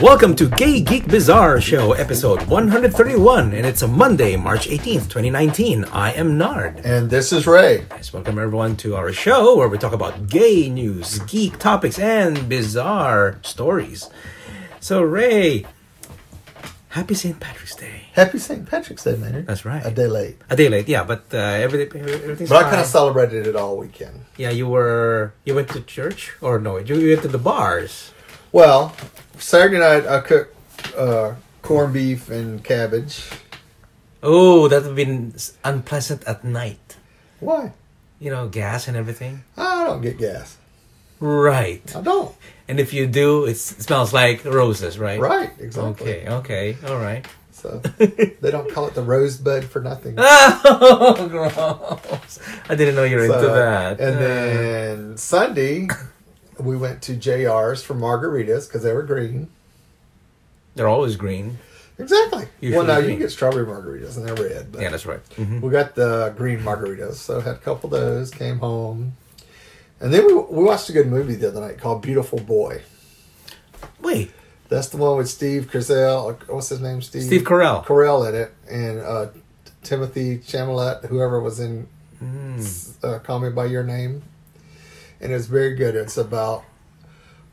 Welcome to Gay Geek Bizarre Show, episode 131, and it's a Monday, March 18th, 2019. I am Nard. And this is Ray. Yes, welcome everyone to our show where we talk about gay news, geek topics, and bizarre stories. So, Ray, happy St. Patrick's Day. Happy St. Patrick's Day, man. That's right. A day late. A day late, yeah, but uh, everything, everything's But I kind of celebrated it all weekend. yeah, you were you went to church or no? You you went to the bars. Well, Saturday night I cooked uh, corned beef and cabbage. Oh, that would have been unpleasant at night. Why? You know, gas and everything. I don't get gas. Right. I don't. And if you do, it's, it smells like roses, right? Right, exactly. Okay, okay, all right. So they don't call it the rosebud for nothing. Oh, gross. I didn't know you were So, into that. And Uh, then Sunday, we went to JR's for margaritas because they were green. they're always green. Exactly. Usually well, now you can get strawberry margaritas and they're red. Yeah, that's right. Mhm. We got the green margaritas, so had a couple of those. Came home, and then we we watched a good movie the other night called Beautiful Boy. Wait, That's the one with Steve Carell. What's his name? Steve Steve Carell. Carell in it, and uh, Timothy Chalamet, whoever was in Mm. uh, Call Me by Your Name, and it's very good. It's about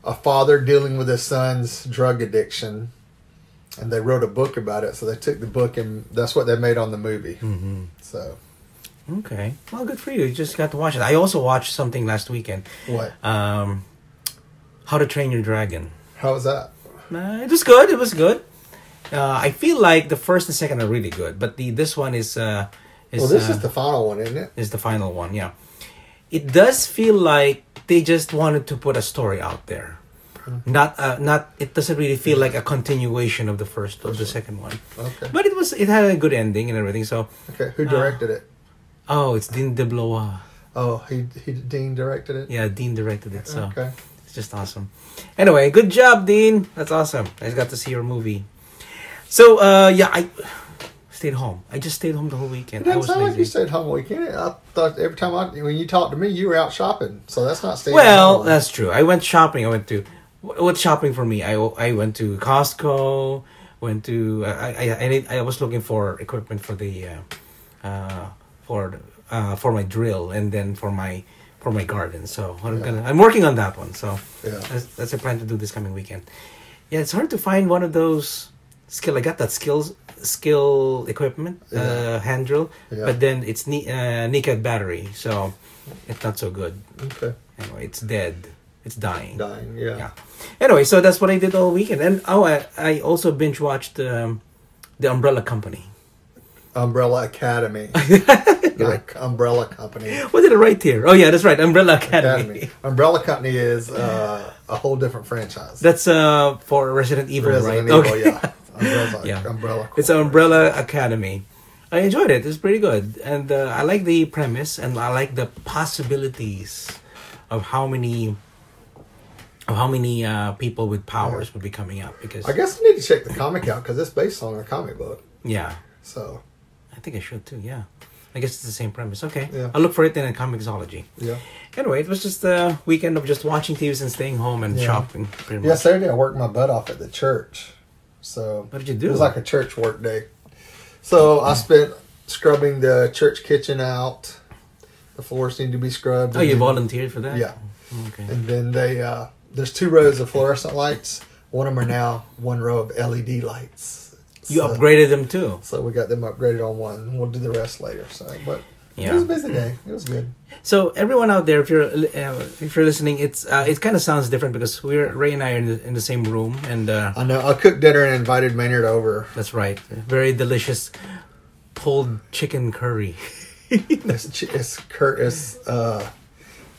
a father dealing with his son's drug addiction, and they wrote a book about it. So they took the book, and that's what they made on the movie. Mm-hmm. So Okay. Well, good for you. You just got to watch it. I also watched something last weekend. what? Um, How to Train Your Dragon. How was that? Uh, it was good. It was good. Uh, I feel like the first and second are really good, but the this one is uh, is well, this uh, is the final one, isn't it? is the final one. Yeah, it does feel like they just wanted to put a story out there. Not uh, not. It doesn't really feel like a continuation of the first of the second one. Okay. But it was. It had a good ending and everything. So, Okay. Who directed it? oh, it's Dean DeBlois. Oh, he he Dean directed it. Yeah, Dean directed it. So Okay. It's just awesome. Anyway, good job, Dean. That's awesome. I just got to see your movie. So, uh, yeah, I stayed home. I just stayed home the whole weekend. It I was sound like you stayed home weekend. I thought every time I when you talked to me, you were out shopping. So that's not staying. Well, home. that's true. I went shopping. I went to what's shopping for me. I, I went to Costco. Went to I I I, need, I was looking for equipment for the uh, uh, for uh, for my drill and then for my for my garden. So I'm Yeah. gonna I'm working on that one. So Yeah. that's, that's a plan to do this coming weekend. Yeah, it's hard to find one of those skill. I got that skills skill equipment uh, hand drill, Yeah. but then it's ni- uh, nickel battery, so it's not so good. okay. Anyway, it's dead. It's dying. Dying. Yeah. Yeah. Anyway, so that's what I did all weekend, and oh, I, I also binge watched um, the Umbrella Company. Umbrella Academy. like Umbrella Company. What did I write here? Oh yeah, that's right, Umbrella Academy. Academy. Umbrella Company is uh, a whole different franchise. That's uh for Resident Evil, Resident right? Evil, yeah. Umbrella, Yeah. Umbrella. It's Umbrella Academy. I enjoyed it. It's pretty good, and uh, I like the premise, and I like the possibilities of how many of how many uh, people with powers would be coming up. Because I guess I need to check the comic out because it's based on a comic book. yeah, So I think I should too. Yeah, I guess it's the same premise. Okay, Yeah. I'll look for it in a Comixology. yeah. Anyway, it was just a weekend of just watching TVs and staying home and Yeah. shopping. Pretty Yeah, much. Saturday I worked my butt off at the church. So What did you do? It was like a church work day. So I spent scrubbing the church kitchen out. The floors need to be scrubbed. Oh, you then- volunteered for that? Yeah. Okay. And then they uh there's two rows of fluorescent lights. One of them are now one row of LED lights. You so, upgraded them too. So we got them upgraded on one. We'll do the rest later. So, but Yeah. it was a busy day. It was good. So everyone out there, if you're uh, if you're listening, it's uh, it kind of sounds different because we're Ray and I are in the, in the same room, and uh, I know. I cooked dinner and invited Maynard over. that's right, very delicious pulled chicken curry, It's chi- it's Kurt. It's uh,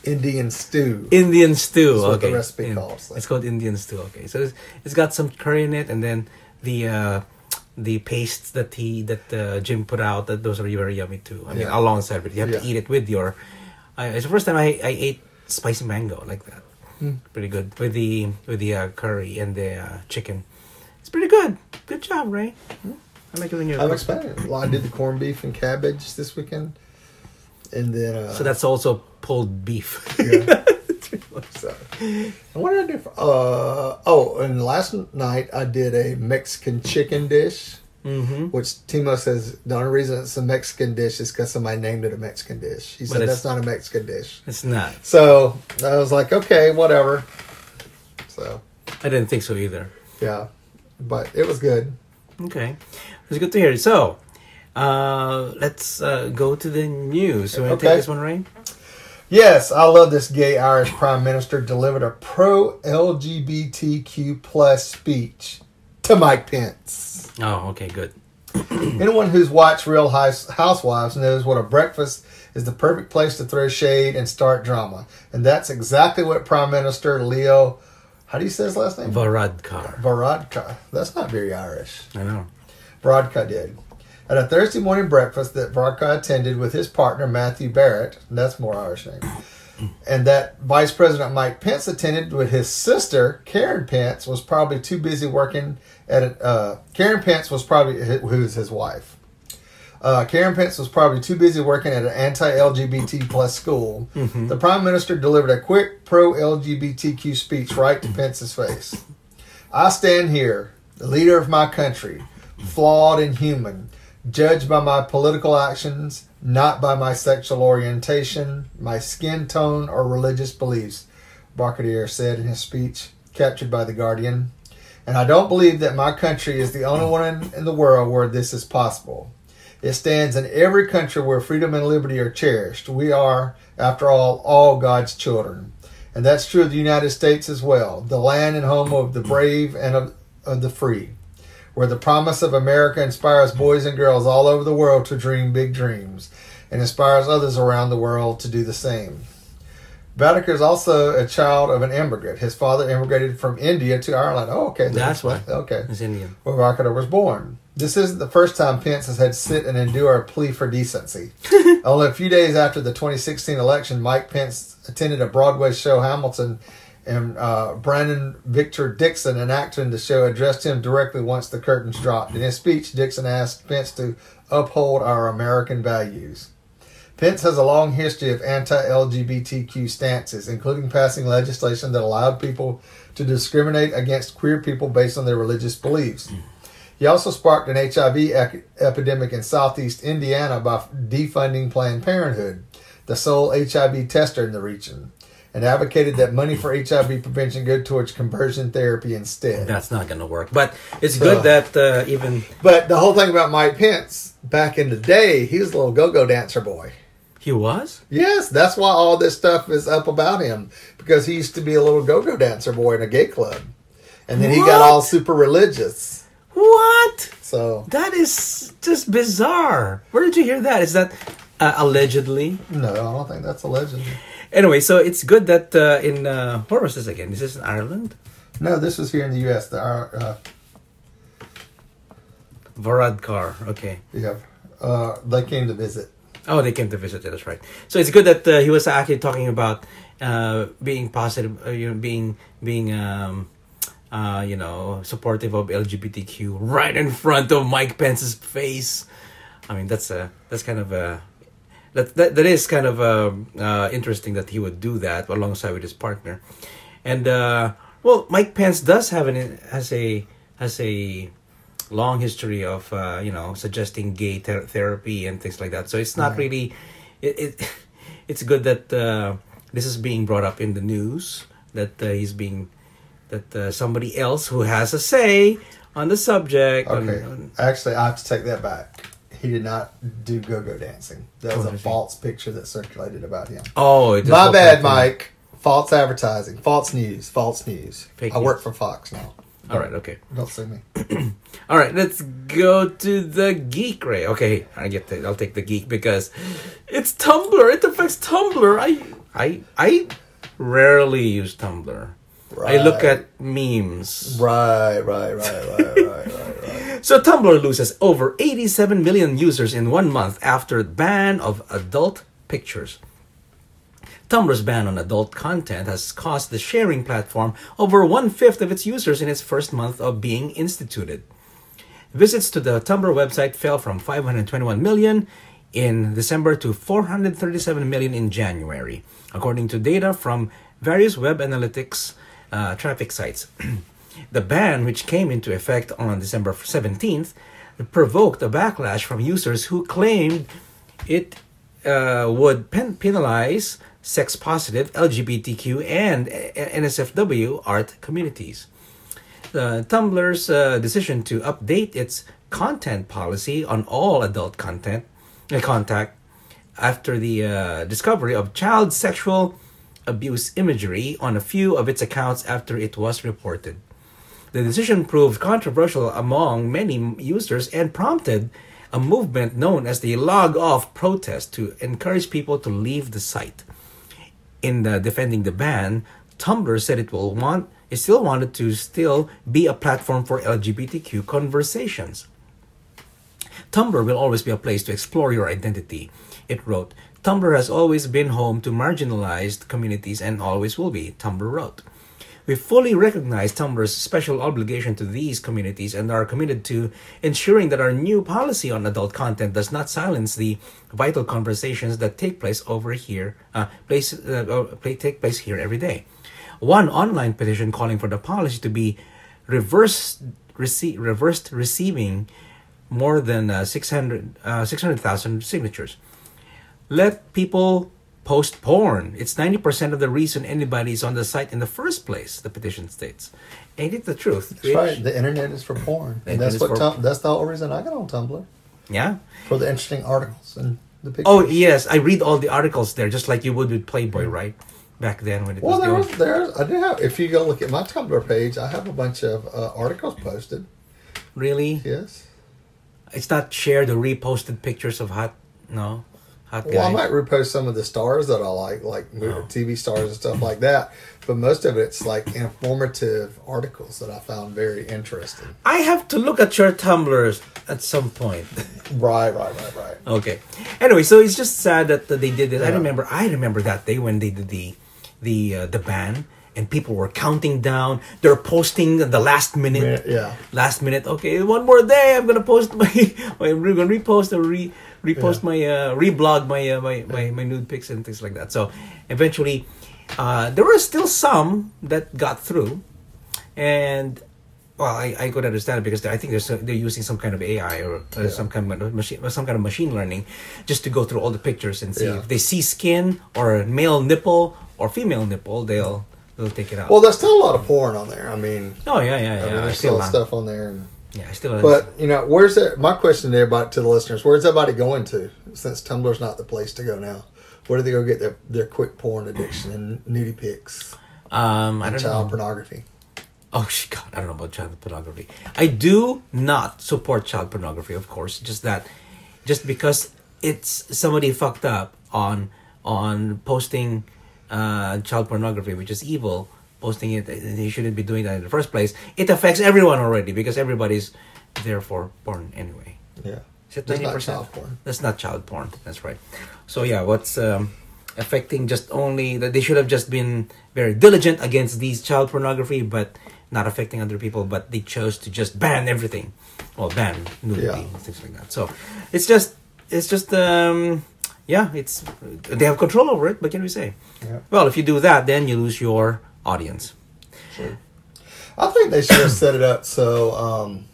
Indian stew. Indian stew. That's what the okay, recipe In- calls it. It's called Indian stew. Okay, so it's, it's got some curry in it, and then the uh, the pastes that he that uh, Jim put out. That those are very yummy too. I mean, Yeah. alongside with it, you have to eat it with your. Uh, it's the first time I, I ate spicy mango like that. Hmm. Pretty good with the with the uh, curry and the uh, chicken. It's pretty good. Good job, Ray. I'm making your I'm expanding. Well, I did the corned beef and cabbage this weekend, and then uh, So that's also pulled beef. yeah. so, and what did I do? For, uh, oh, and last night I did a Mexican chicken dish, mm-hmm. which Timo says the only reason it's a Mexican dish is because somebody named it a Mexican dish. He But said that's not a Mexican dish. It's not. So I was like, okay, whatever. So I didn't think so either. yeah, but it was good. Okay, it's good to hear. So, uh, let's uh, go to the news. You want to take this one, Rain? Yes, I love this gay Irish prime minister delivered a pro LGBTQ plus speech to Mike Pence. Oh, okay, good. Anyone who's watched Real Housewives knows what a breakfast is the perfect place to throw shade and start drama, and that's exactly what Prime Minister Leo, how do you say his last name? Varadkar. Varadkar. That's not very Irish. I know. Varadkar did. At a Thursday morning breakfast that Varadkar attended with his partner Matthew Barrett, that's more Irish name, and that Vice President Mike Pence attended with his sister Karen Pence was probably too busy working at a, uh, Karen Pence was probably who is his wife. Uh, Karen Pence was probably too busy working at an anti-LGBT plus school. The Prime Minister delivered a quick pro-LGBTQ speech right to Pence's face. I stand here, the leader of my country, flawed and human, judged by my political actions, not by my sexual orientation, my skin tone, or religious beliefs, Varadkar said in his speech, captured by The Guardian. And I don't believe that my country is the only one in, in the world where this is possible. It stands in every country where freedom and liberty are cherished. We are, after all, all God's children. And that's true of the United States as well, the land and home of the brave and of, of the free, where the promise of America inspires boys and girls all over the world to dream big dreams and inspires others around the world to do the same. Varadkar is also a child of an immigrant. His father immigrated from India to Ireland. Oh, okay. That's why. Okay It's Indian. where Varadkar was born. This isn't the first time Pence has had to sit and endure a plea for decency. Only a few days after the 2016 election, Mike Pence attended a Broadway show. Hamilton and uh, Brandon Victor Dixon, an actor in the show, addressed him directly once the curtains dropped. In his speech, Dixon asked Pence to uphold our American values. Pence has a long history of anti LGBTQ stances, including passing legislation that allowed people to discriminate against queer people based on their religious beliefs. He also sparked an HIV ec- epidemic in southeast Indiana by defunding Planned Parenthood, the sole HIV tester in the region, and advocated that money for HIV prevention go towards conversion therapy instead. That's not going to work. But it's good Uh. that uh, even But the whole thing about Mike Pence, back in the day, he was a little go go dancer boy. he was. Yes, that's why all this stuff is up about him because he used to be a little go-go dancer boy in a gay club, and then he got all super religious. What? So That is just bizarre. Where did you hear that? Is that uh, allegedly? no, I don't think that's a legend. Anyway, so it's good that uh, in uh, where was this again? This is in Ireland. No, this was here in the U.S. The, uh, Varadkar. Okay. yeah, uh, they came to visit. Oh, they came to visit. That's right. So it's good that uh, he was actually talking about uh, being positive, uh, you know, being being um, uh, you know supportive of LGBTQ right in front of Mike Pence's face. I mean, that's a that's kind of a that that, that is kind of uh, uh, interesting that he would do that alongside with his partner, and uh, well, Mike Pence does have an has a has a long history of uh, you know suggesting gay ther- therapy and things like that. So it's not Right. really it, it it's good that uh, this is being brought up in the news that uh, he's being that uh, somebody else who has a say on the subject. on- Okay, on- actually, I have to take that back. He did not do go-go dancing. That was Oh, a false picture that circulated about him. oh, it My bad, Mike. False advertising, false news, false news. Fake I news. work for Fox now. All right, okay. Don't sue me. All right, let's go to the geek ray. Okay, I get the, I'll take the geek because it's Tumblr. It affects Tumblr. I I I rarely use Tumblr. I look at memes. Right, right, right, right, right, right, right. So Tumblr loses over 87 million users in one month after ban of adult pictures. Tumblr's ban on adult content has cost the sharing platform over one fifth of its users in its first month of being instituted. Visits to the Tumblr website fell from 521 million in December to 437 million in January, according to data from various web analytics uh, traffic sites. the ban, which came into effect on December 17th, provoked a backlash from users who claimed it uh, would pen- penalize sex positive, LGBTQ, and NSFW art communities. The Tumblr's uh, decision to update its content policy on all adult content uh, contact after the uh, discovery of child sexual abuse imagery on a few of its accounts after it was reported. The decision proved controversial among many users and prompted a movement known as the Log Off protest to encourage people to leave the site. In the defending the ban, Tumblr said it will want it still wanted to still be a platform for LGBTQ conversations. Tumblr will always be a place to explore your identity. It wrote, Tumblr has always been home to marginalized communities and always will be, Tumblr wrote. We fully recognize Tumblr's special obligation to these communities and are committed to ensuring that our new policy on adult content does not silence the vital conversations that take place over here, uh, place, uh, take place here every day. One online petition calling for the policy to be reversed, rece- reversed receiving more than uh, 600 uh, 600,000 signatures. Let people post porn. It's 90% of the reason anybody's on the site in the first place, the petition states. Ain't it the truth? That's Rich? right. The internet is for porn. And that's what tum- that's the whole reason I got on Tumblr. Yeah. For the interesting articles and the pictures. Oh, yes. I read all the articles there just like you would with Playboy, right? Back then when it well, was there was, there's, I do have, if you go look at my Tumblr page, I have a bunch of uh, articles posted. Really? Yes. It's not shared or reposted pictures of hot, no? Hot well, I might repost some of the stars that I like, like oh. TV stars and stuff like that. But most of it's like informative articles that I found very interesting. I have to look at your tumblers at some point. right, right, right, right. Okay. Anyway, so it's just sad that they did this. Yeah. I remember, I remember that day when they did the the uh, the ban and people were counting down. They're posting the last minute. Yeah. Last minute. Okay, one more day. I'm gonna post my. I'm gonna repost or re repost my uh, reblog my, uh, my my my nude pics and things like that. So eventually, uh, there were still some that got through, and well, I, I could understand it because I think they're they're using some kind of AI or, yeah. some kind of machine some kind of machine learning just to go through all the pictures and see yeah. if they see skin or a male nipple or female nipple, they'll they'll take it out. Well, there's still a lot of porn on there. I mean, oh yeah, yeah, yeah. I mean, there's still stuff on there. And, yeah, I still. But you know, where's that? My question there about to the listeners: Where's everybody going to? Since Tumblr's not the place to go now, where do they go get their their quick porn addiction and nudie pics? Um, I don't child know. pornography. Oh God, I don't know about child pornography. I do not support child pornography, of course. Just that, just because it's somebody fucked up on on posting uh, child pornography, which is evil posting it. He shouldn't be doing that in the first place. It affects everyone already because everybody's there for porn anyway. Yeah. Is That's not child porn. That's not child porn. That's right. So yeah, what's um, affecting just only that they should have just been very diligent against these child pornography, but not affecting other people. But they chose to just ban everything, well, ban nudity yeah. things like that. So it's just it's just um, yeah, it's they have control over it. But can we say? Yeah. Well, if you do that, then you lose your audience. Sure. I think they should have set it up so um,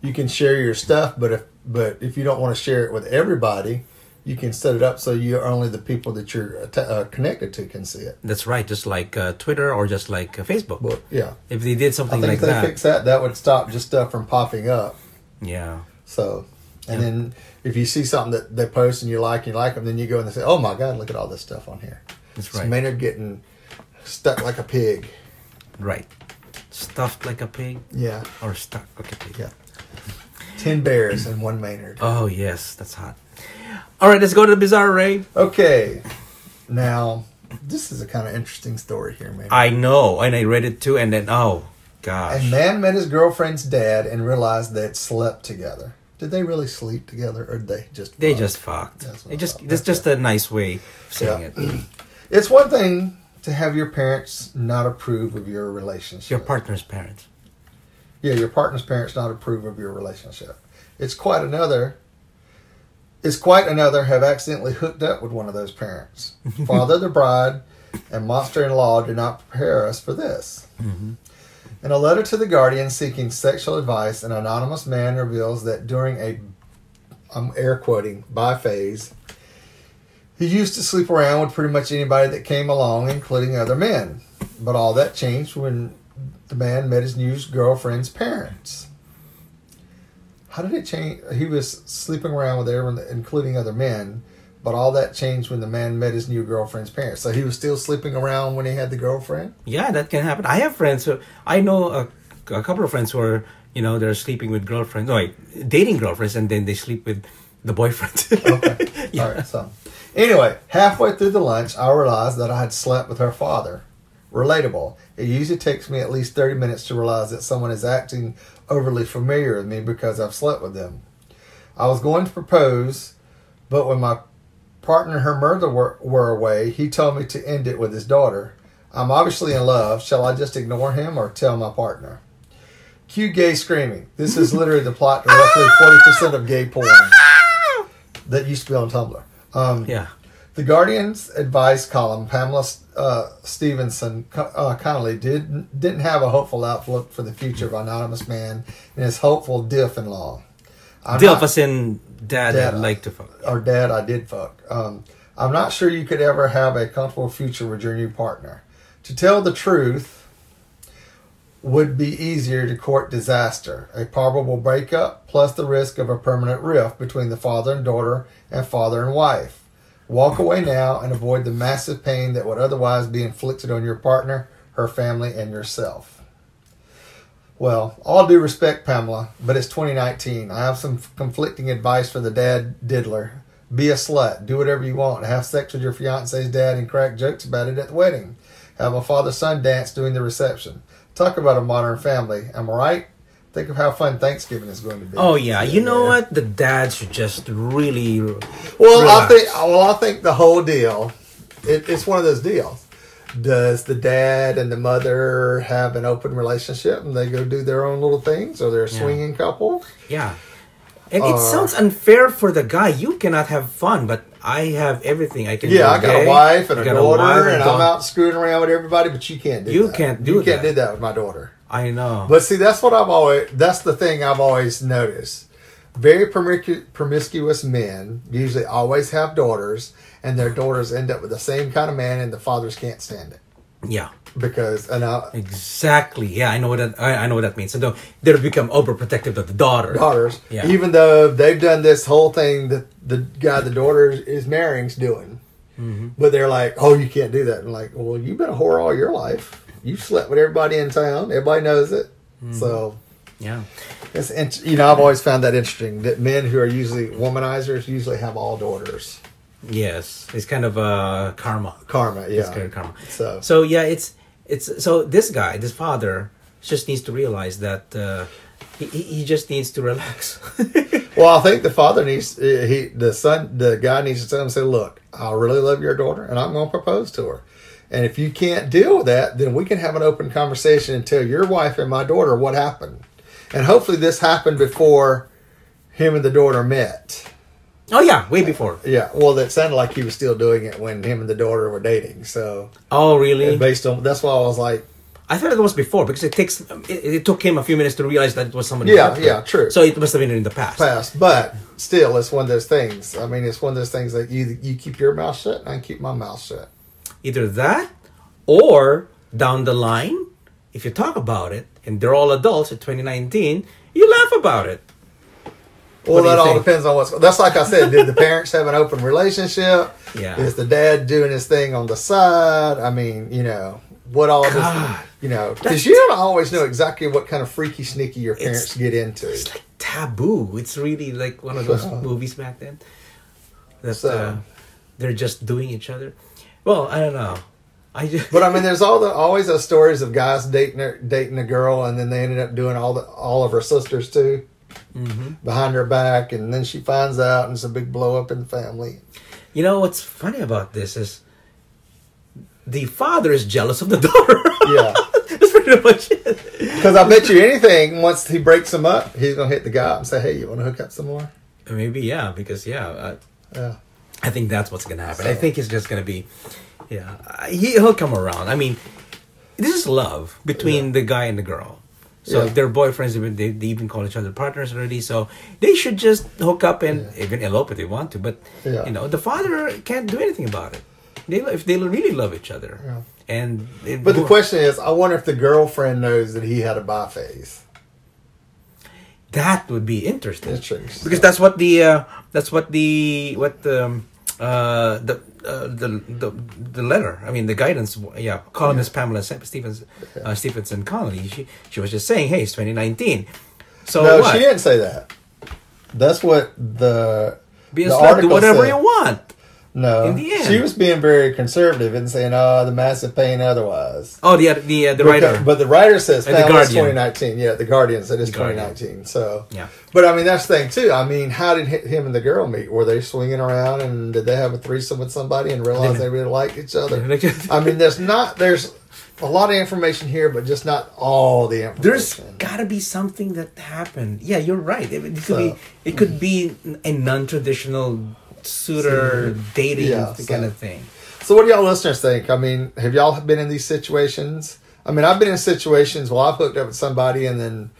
you can share your stuff, but if but if you don't want to share it with everybody, you can set it up so you're only the people that you're uh, connected to can see it. That's right, just like uh, Twitter or just like uh, Facebook. Well, yeah. If they did something I like if they that, fix that, that would stop just stuff from popping up. Yeah. So, and yeah. then if you see something that they post and you like, and you like them, then you go and they say, "Oh my God, look at all this stuff on here." That's right. So Maynard getting stuck like a pig. Right. Stuffed like a pig? Yeah. Or stuck like a pig? Yeah. Ten bears and one Maynard. Oh, yes. That's hot. All right, let's go to the Bizarre Ray. Okay. Now, this is a kind of interesting story here, man. I know. And I read it too, and then, oh, gosh. A man met his girlfriend's dad and realized they'd slept together. Did they really sleep together, or did they just? They just fucked. It just that's just a nice way of saying yeah. it. It's one thing to have your parents not approve of your relationship. Your partner's parents. Yeah, your partner's parents not approve of your relationship. It's quite another. It's quite another have accidentally hooked up with one of those parents. Father the bride and monster-in-law do not prepare us for this. Mm-hmm. In a letter to the Guardian seeking sexual advice, an anonymous man reveals that during a, I'm air quoting, bi phase, he used to sleep around with pretty much anybody that came along, including other men. But all that changed when the man met his new girlfriend's parents. How did it change? He was sleeping around with everyone, including other men, but all that changed when the man met his new girlfriend's parents. So he was still sleeping around when he had the girlfriend? Yeah, that can happen. I have friends who I know a, a couple of friends who are you know they're sleeping with girlfriends, no, wait, dating girlfriends, and then they sleep with the boyfriend. Okay. Yeah. All right. So, anyway, halfway through the lunch, I realized that I had slept with her father. Relatable. It usually takes me at least 30 minutes to realize that someone is acting overly familiar with me because I've slept with them. I was going to propose, but when my partner and her mother were, were away, he told me to end it with his daughter. I'm obviously in love. Shall I just ignore him or tell my partner? Cue gay screaming. This is literally the plot to roughly 40% of gay porn that used to be on Tumblr. Um, yeah. the Guardian's advice column, Pamela uh, Stephenson uh, Connolly did, didn't have a hopeful outlook for the future of Anonymous Man and his hopeful dilf-in-law. I'm Dilf not- as in dad, Dad, I'd like to fuck. or dad I did fuck. Um, I'm not sure you could ever have a comfortable future with your new partner. To tell the truth would be easier to court disaster, a probable breakup, plus the risk of a permanent rift between the father and daughter and father and wife. Walk away now and avoid the massive pain that would otherwise be inflicted on your partner, her family, and yourself. Well, all due respect, Pamela, but it's 2019. I have some conflicting advice for the dad diddler. Be a slut. Do whatever you want. Have sex with your fiance's dad and crack jokes about it at the wedding. Have a father son dance during the reception. Talk about a modern family. Am I right? Think of how fun Thanksgiving is going to be. Oh yeah, you know what? The dads should just really. Well, I think well, I think the whole deal. It, it's one of those deals. Does the dad and the mother have an open relationship and they go do their own little things, or they're a Yeah. swinging couple? Yeah. And it Uh, sounds unfair for the guy. You cannot have fun, but I have everything. I can. Yeah, I got gay, a wife and a daughter, wife and I'm out screwing around with everybody. But you can't do You that. can't do You can't do that with my daughter. I know. But see, that's what I've always. That's the thing I've always noticed. Very promiscu- promiscuous men usually always have daughters, and their daughters end up with the same kind of man, and the fathers can't stand it yeah. because. And I, Exactly. Yeah, I know what that. I, I know what that means. So they they become overprotective of the daughter. daughters, Yeah. even though they've done this whole thing that the guy the daughter is marrying's doing, Mm-hmm. but they're like, "Oh, you can't do that." And like, well, you've been a whore all your life. You slept with everybody in town. Everybody knows it. Mm-hmm. So Yeah. it's you know I've always found that interesting that men who are usually womanizers usually have all daughters. Yes. It's kind of uh, karma. Karma, yeah. It's kind of karma. So So yeah, it's it's so this guy, this father, just needs to realize that uh, he he just needs to relax. Well, I think the father needs he the son the guy needs to tell him say, "Look, I really love your daughter, and I'm going to propose to her. And if you can't deal with that, then we can have an open conversation and tell your wife and my daughter what happened. And hopefully, this happened before him and the daughter met. Oh yeah, way before. Yeah, well, that sounded like he was still doing it when him and the daughter were dating. So, Oh really? based on that's why I was like, I thought it was before because it takes it, it took him a few minutes to realize that it was somebody. Yeah, yeah, true. So it must have been in the past. past, but still, it's one of those things. I mean, it's one of those things that you you keep your mouth shut and I keep my mouth shut. Either that, or down the line, if you talk about it and they're all adults in 2019, you laugh about it. Well, What do you that all think? depends on what's. That's like I said. Did the parents have an open relationship? Yeah. Is the dad doing his thing on the side? I mean, you know, what all this, you know, because you don't always know exactly what kind of freaky sneaky your parents get into. It's like taboo. It's really like one of those movies back then. That So- uh, they're just doing each other. Well, I don't know. I just But I mean, there's all the always those stories of guys dating dating a girl, and then they ended up doing all the all of her sisters too, Mm-hmm. behind her back, and then she finds out, and it's a big blow up in the family. You know what's funny about this is the father is jealous of the daughter. Yeah. That's pretty much it. Because I bet you anything, once he breaks them up, he's gonna hit the guy up and say, "Hey, you want to hook up some more?" Maybe yeah, because yeah, uh, Yeah. I think that's what's gonna happen. So- I think it's just gonna be, yeah, he he'll come around. I mean, this is love between Yeah. the guy and the girl. So Yeah. if they're boyfriends, even they, they even call each other partners already. So they should just hook up and even elope if they want to. But Yeah. you know, the father can't do anything about it. They if they really love each other, Yeah. and it, But the question is, I wonder if the girlfriend knows that he had a bi phase. that would be interesting. Interesting. because that's what the uh, that's what the what the um, uh, the, uh, the the the letter. I mean, the guidance. Yeah, columnist Pamela Se- Stevens uh, Stephenson Connolly. She she was just saying, "Hey, it's 2019." So no, what? she didn't say that. That's what the Be a the article whatever said. you want. No, in the end. she was being very conservative and saying, "Oh, the massive pain otherwise." Oh, the the uh, the Because- writer. but the writer says the Guardian. 2019. Yeah, the Guardian said it's 2019. So Yeah. But I mean, that's the thing too. I mean, how did him and the girl meet? Were they swinging around and did they have a threesome with somebody and realize They- they really like each other? I mean, there's not there's a lot of information here, but just not all the information. There's got to be something that happened. Yeah, you're right. It, it could So- be it could be a non-traditional suitor dating Yeah, kind of thing. So, what do y'all listeners think? I mean, have y'all been in these situations? I mean, I've been in situations where I've hooked up with somebody and then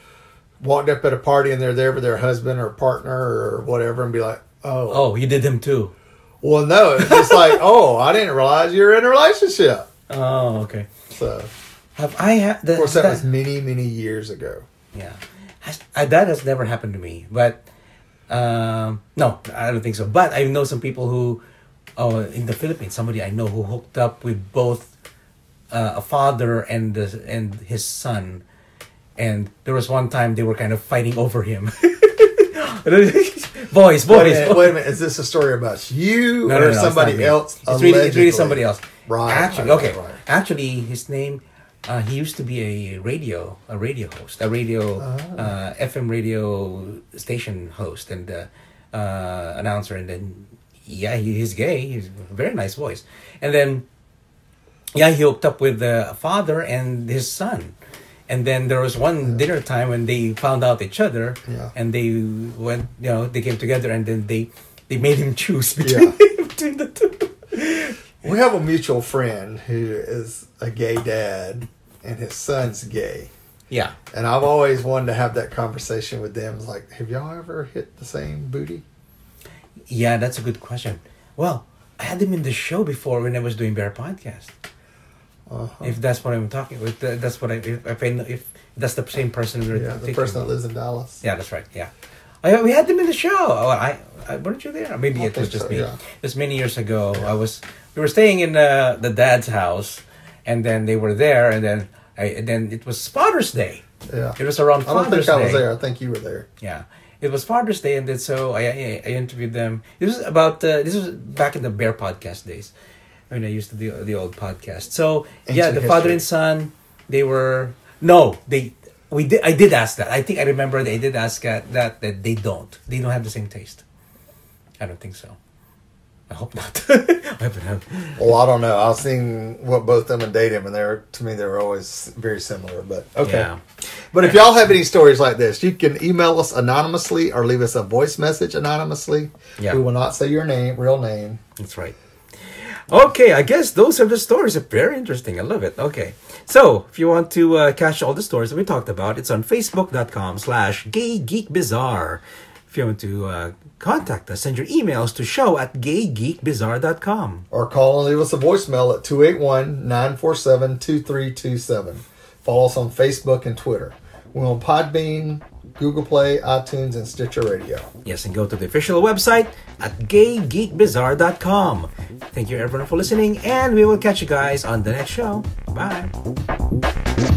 walked up at a party and they're there with their husband or partner or whatever and be like, oh, Oh, you did them too. well, no. It's just like, oh, I didn't realize you're in a relationship. Oh, okay. So, Have I had of course, that was many, many years ago. Yeah, has, uh, that has never happened to me. But um, no, I don't think so. But I know some people who, oh, in the Philippines, somebody I know who hooked up with both uh, a father and the, and his son, and there was one time they were kind of fighting over him. boys, boys, Wait a, minute, boys. wait a minute. Is this a story about you No, or no, no, somebody else? It's really, it's really somebody else. Right. Actually, okay. right. Actually, his name. Uh, he used to be a radio, a radio host, a radio, Ah. uh, FM radio station host and uh, uh, announcer. And then, yeah, he, he's gay. He's a very nice voice. And then, yeah, he hooked up with the father and his son. And then there was one dinner time when they found out each other, Yeah. and they went, you know, they came together, and then they they made him choose between, between the two. We have a mutual friend who is a gay dad, and his son's gay. Yeah. And I've always wanted to have that conversation with them. Like, have y'all ever hit the same booty? Yeah, that's a good question. Well, I had him in the show before when I was doing Bear Podcast. Uh-huh. If that's what I'm talking with, uh, that's what I if, if I if that's the same person. we're yeah, the person that lives in Dallas. Yeah, that's right. Yeah, I, we had them in the show. Oh, I, I weren't you there? Maybe it was just so, me. yeah. Just many years ago, I was. We were staying in uh, the dad's house, and then they were there, and then I, and then it was Father's Day. Yeah. It was around I don't Father's think I Day. was there. I think you were there. Yeah, it was Father's Day, and then so I, I, I interviewed them. This was about uh, this was back in the Bear podcast days when I used to do the old podcast. So yeah, Ancient the father and son, they were no, they we did. I did ask that. I think I remember they did ask that that, that they don't. They don't have the same taste. I don't think so. I hope not. I. Well, I don't know. I was seeing what both them and date him, and they're to me they're always very similar. But okay. Yeah. But if y'all have any stories like this, you can email us anonymously or leave us a voice message anonymously. Yeah. We will not say your name, real name. That's right. Okay, I guess those are the stories. Very interesting. I love it. Okay, so if you want to uh, catch all the stories that we talked about, it's on facebook.com slash gay geek gaygeekbizarre. If you want to uh, contact us, send your emails to show at gaygeekbizarre.com. Or call and leave us a voicemail at 281 947 2327. Follow us on Facebook and Twitter. We're on Podbean, Google Play, iTunes, and Stitcher Radio. Yes, and go to the official website at gaygeekbizarre.com. Thank you everyone for listening, and we will catch you guys on the next show. Bye.